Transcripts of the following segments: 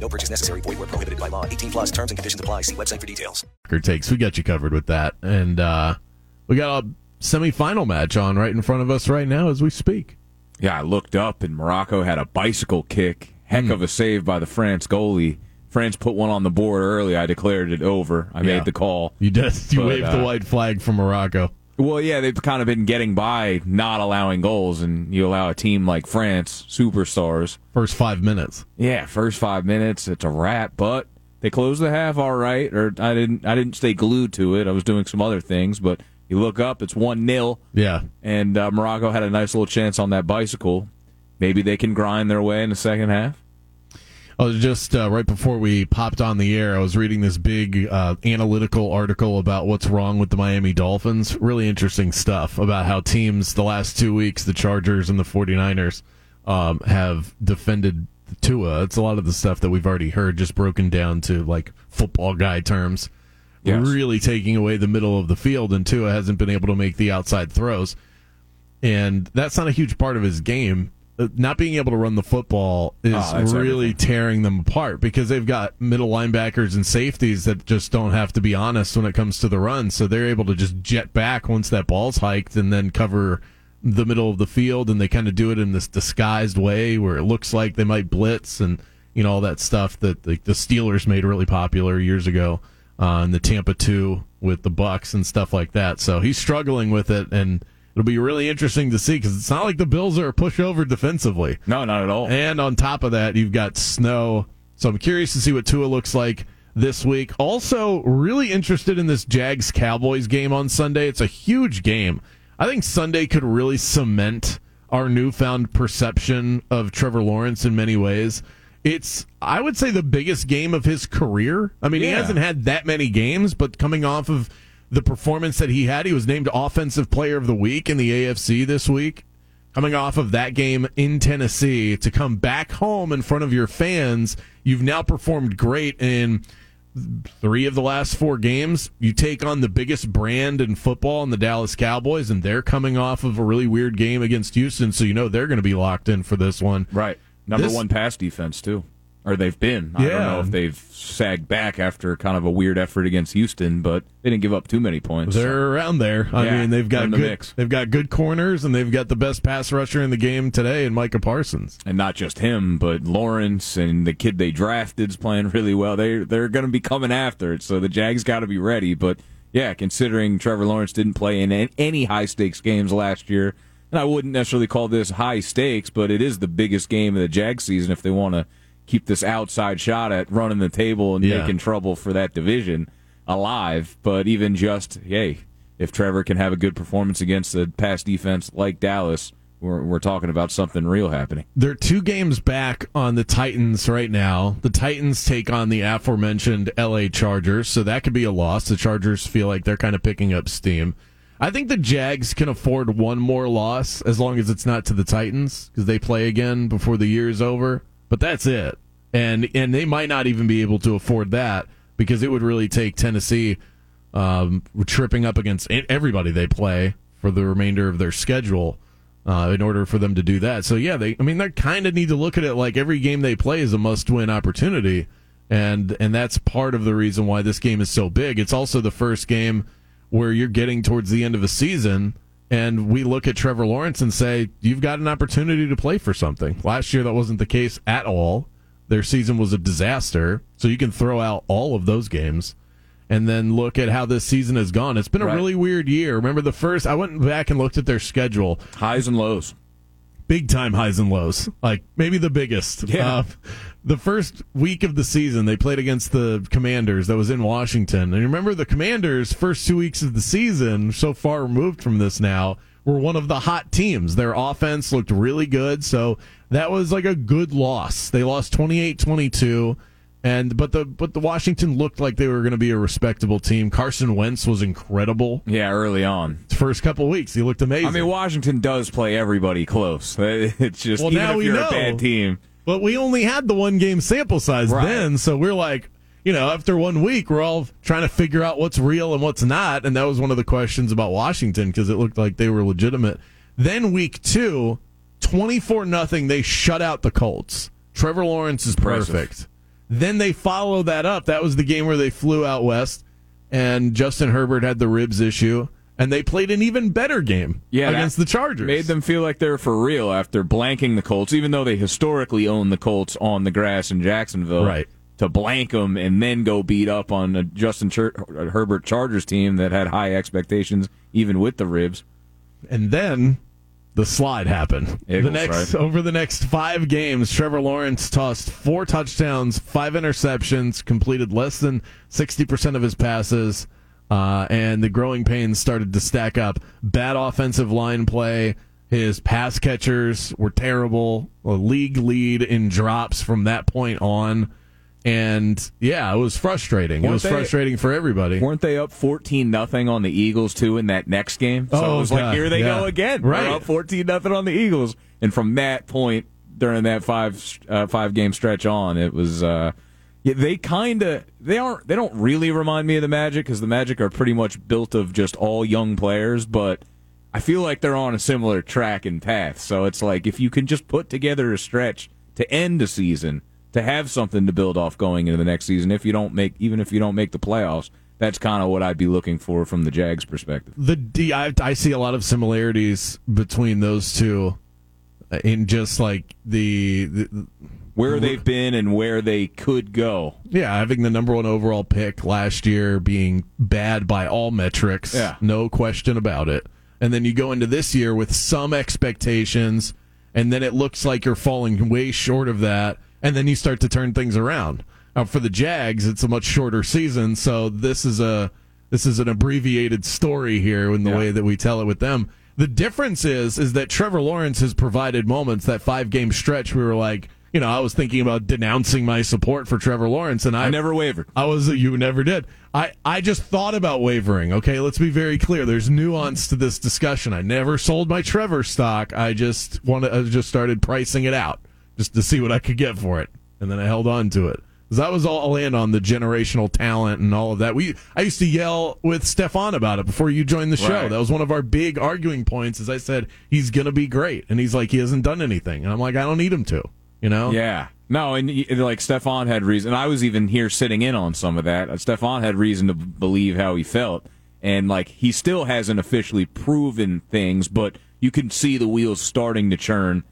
No purchase necessary. Void where prohibited by law. 18 plus terms and conditions apply. See website for details. takes. We got you covered with that. And uh, we got a semifinal match on right in front of us right now as we speak. Yeah, I looked up and Morocco had a bicycle kick. Heck Hmm. of a save by the France goalie. France put one on the board early. I declared it over. I Yeah. made the call. You just you But, waved the uh, white flag for Morocco. Well, yeah, they've kind of been getting by not allowing goals, and you allow a team like France, superstars. First five minutes. Yeah, first five minutes, it's a wrap. But they closed the half all right. Or I didn't. I didn't stay glued to it. I was doing some other things. But you look up, it's one 0 Yeah. and uh, Morocco had a nice little chance on that bicycle. Maybe they can grind their way in the second half. I was just uh, right before we popped on the air. I was reading this big uh, analytical article about what's wrong with the Miami Dolphins. Really interesting stuff about how teams the last two weeks, the Chargers and the 49ers, um, have defended Tua. It's a lot of the stuff that we've already heard, just broken down to like football guy terms. Yes. Really taking away the middle of the field, and Tua hasn't been able to make the outside throws. And that's not a huge part of his game. Uh, Not being able to run the football is Oh, really everything. tearing them apart because they've got middle linebackers and safeties that just don't have to be honest when it comes to the run. So they're able to just jet back once that ball's hiked and then cover the middle of the field. And they kind of do it in this disguised way where it looks like they might blitz and you know all that stuff that like the Steelers made really popular years ago uh, the Tampa two with the Bucks and stuff like that. So he's struggling with it and. It'll be really interesting to see because it's not like the Bills are a pushover defensively. No, not at all. And on top of that, you've got snow. So I'm curious to see what Tua looks like this week. Also, really interested in this Jags Cowboys game on Sunday. It's a huge game. I think Sunday could really cement our newfound perception of Trevor Lawrence in many ways. It's, I would say, the biggest game of his career. I mean, he hasn't had that many games, but coming off of the performance that he had, he was named Offensive Player of the Week in the AFC this week coming off of that game in Tennessee to come back home in front of your fans. You've now performed great in three of the last four games. You take on the biggest brand in football in the Dallas Cowboys, and they're coming off of a really weird game against Houston, so you know they're going to be locked in for this one. Right. Number This- one pass defense too, or they've been. I don't know if they've sagged back after kind of a weird effort against Houston, but they didn't give up too many points. They're around there. I Yeah, mean, they've got the good. mix. They've got good corners, and they've got the best pass rusher in the game today, in Micah Parsons. and not just him, but Lawrence and the kid they drafted is playing really well. They they're going to be coming after it, so the Jags got to be ready. But yeah, considering Trevor Lawrence didn't play in any high stakes games last year, and I wouldn't necessarily call this high stakes, but it is the biggest game of the Jag season if they want to keep this outside shot at running the table and Yeah. making trouble for that division alive. But even just hey, if Trevor can have a good performance against a pass defense like Dallas. We're, we're talking about something real happening. They're two games back on the Titans right now. The Titans take on the aforementioned LA Chargers, so that could be a loss. The Chargers feel like they're kind of picking up steam. I think the Jags can afford one more loss as long as it's not to the Titans because they play again before the year is over. But that's it. And and they might not even be able to afford that because it would really take Tennessee um, tripping up against everybody they play for the remainder of their schedule uh, in order for them to do that. So yeah, they I mean they kind of need to look at it like every game they play is a must-win opportunity, and and that's part of the reason why this game is so big. It's also the first game where you're getting towards the end of a season. And we look at Trevor Lawrence and say, you've got an opportunity to play for something. Last year, that wasn't the case at all. Their season was a disaster. So you can throw out all of those games and then look at how this season has gone. It's been a Right. really weird year. Remember the first, I went back and looked at their schedule. Highs and lows. Big time highs and lows. Like maybe the biggest. Yeah. Uh, the first week of the season, they played against the Commanders that was in Washington. And remember, the Commanders' first two weeks of the season, so far removed from this now, were one of the hot teams. Their offense looked really good. So that was like a good loss. They lost 28 22. And but the but the Washington looked like they were going to be a respectable team. Carson Wentz was incredible. Yeah, early on. First couple weeks, he looked amazing. I mean, Washington does play everybody close. It's just Well, even now if we you're know. a bad team. But we only had the one game sample size Right. then, so we're like, you know, after one week, we're all trying to figure out what's real and what's not, and that was one of the questions about Washington because it looked like they were legitimate. Then week two, twenty four nothing, they shut out the Colts. Trevor Lawrence is Impressive. perfect. Then they follow that up. That was the game where they flew out west, and Justin Herbert had the ribs issue, and they played an even better game Yeah, against the Chargers. Made them feel like they're for real after blanking the Colts, even though they historically own the Colts on the grass in Jacksonville. Right. To blank them and then go beat up on a Justin Herbert Chargers team that had high expectations, even with the ribs. and then the slide happened. Eagles, the next right? over the next five games, Trevor Lawrence tossed four touchdowns, five interceptions, completed less than sixty percent of his passes, uh, and the growing pains started to stack up. Bad offensive line play. His pass catchers were terrible. A league lead in drops from that point on. And yeah, it was frustrating. it Weren't was they- frustrating for everybody. Weren't they up fourteen nothing on the Eagles too in that next game? So Oh, it was God, like here they yeah. go again. Right. They're up fourteen nothing on the Eagles, and from that point during that five uh, five game stretch on, it was. Uh, yeah, they kind of they aren't they don't really remind me of the Magic because the Magic are pretty much built of just all young players, but I feel like they're on a similar track and path. So it's like if you can just put together a stretch to end a season, to have something to build off going into the next season. If you don't make even if you don't make the playoffs, that's kind of what I'd be looking for from the Jags perspective. the I, I see a lot of similarities between those two in just like the, the Where they've been and where they could go. yeah having the number one overall pick last year being bad by all metrics Yeah. no question about it and then you go into this year with some expectations and then it looks like you're falling way short of that and then you start to turn things around now for the jags it's a much shorter season so this is a this is an abbreviated story here in the Yeah. way that we tell it with them the difference is is that Trevor Lawrence has provided moments that five game stretch we were like you know I was thinking about denouncing my support for Trevor Lawrence and I never wavered. I was you never did. I I just thought about wavering. Okay, let's be very clear. There's nuance to this discussion. I never sold my Trevor stock. I just wanted I just started pricing it out just to see what I could get for it, and then I held on to it. That was all in on the generational talent and all of that. We I used to yell with Stefan about it before you joined the show. Right. That was one of our big arguing points. As I said, he's gonna be great, and he's like he hasn't done anything, and I'm like I don't need him to. You know? Yeah. No, and like Stefan had reason. I was even here sitting in on some of that. Uh, Stefan had reason to believe how he felt, and like he still hasn't officially proven things, but you can see the wheels starting to churn.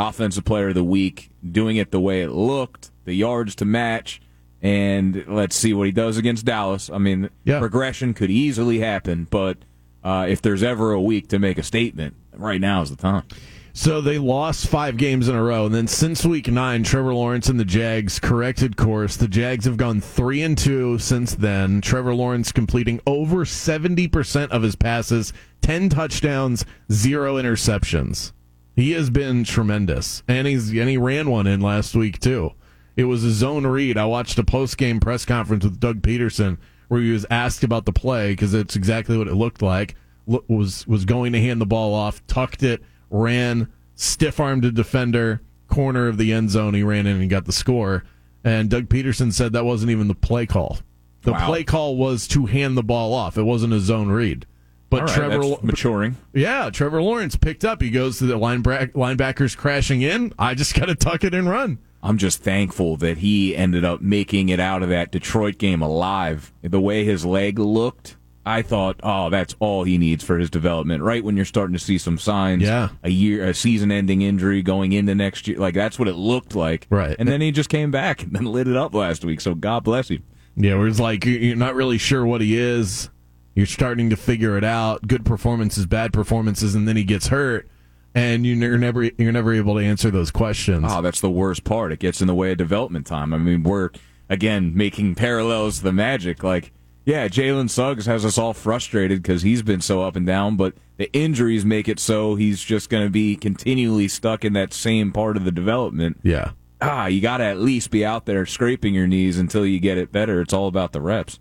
Offensive Player of the Week, doing it the way it looked, the yards to match, and let's see what he does against Dallas. I mean, Yeah. progression could easily happen, but uh, if there's ever a week to make a statement, right now is the time. So they lost five games in a row, and then since week nine, Trevor Lawrence and the Jags corrected course. The Jags have gone three and two since then. Trevor Lawrence completing over seventy percent of his passes, ten touchdowns, zero interceptions. He has been tremendous, and he's and he ran one in last week too. It was a zone read. I watched a post game press conference with Doug Pederson where he was asked about the play because it's exactly what it looked like. Was was going to hand the ball off, tucked it, ran, stiff armed a defender, corner of the end zone. He ran in and got the score. And Doug Pederson said that wasn't even the play call. The Wow. play call was to hand the ball off. It wasn't a zone read. But right, Trevor, maturing. yeah, Trevor Lawrence picked up. He goes to the lineback, linebackers crashing in. I just got to tuck it and run. I'm just thankful that he ended up making it out of that Detroit game alive. The way his leg looked, I thought, oh, that's all he needs for his development. Right when you're starting to see some signs, Yeah. a year, a season-ending injury going into next year, like that's what it looked like. Right. and then he just came back and then lit it up last week. So God bless him. Yeah, where it's like you're not really sure what he is. You're starting to figure it out. Good performances, bad performances, and then he gets hurt, and you're never you're never able to answer those questions. Oh, that's the worst part. It gets in the way of development time. I mean, we're again making parallels to the Magic. Like, yeah, Jalen Suggs has us all frustrated because he's been so up and down, but the injuries make it so he's just going to be continually stuck in that same part of the development. Yeah. ah, you got to at least be out there scraping your knees until you get it better. It's all about the reps.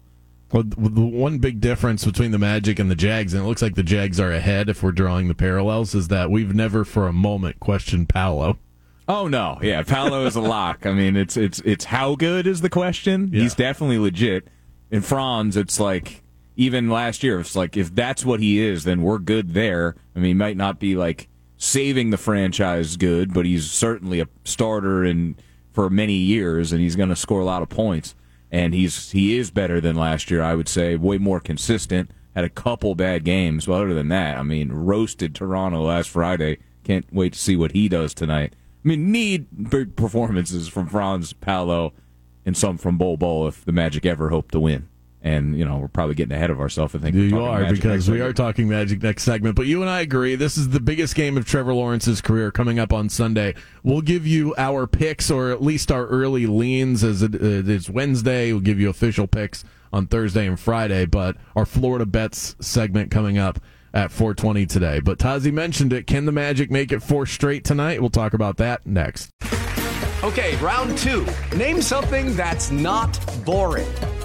Well, the one big difference between the Magic and the Jags, and it looks like the Jags are ahead if we're drawing the parallels, is that we've never for a moment questioned Paolo. Oh no, yeah, Paolo is a lock. I mean, it's it's it's how good is the question. Yeah. He's definitely legit. In Franz, it's like even last year, it's like if that's what he is, then we're good there. I mean, he might not be like saving the franchise good, but he's certainly a starter and for many years, and he's going to score a lot of points. And he's he is better than last year, I would say, way more consistent. Had a couple bad games, but other than that, I mean, roasted Toronto last Friday. Can't wait to see what he does tonight. I mean, need big performances from Franz Paolo and some from Bol Bol if the Magic ever hope to win. And you know, we're probably getting ahead of ourselves. I think we're You talking are Magic because next we are talking Magic next segment. But you and I agree. This is the biggest game of Trevor Lawrence's career coming up on Sunday. We'll give you our picks or at least our early leans as it, it is Wednesday. We'll give you official picks on Thursday and Friday. But our Florida bets segment coming up at 420 today. But Tazi mentioned it. Can the Magic make it four straight tonight? We'll talk about that next. Okay, round two. Name something that's not boring.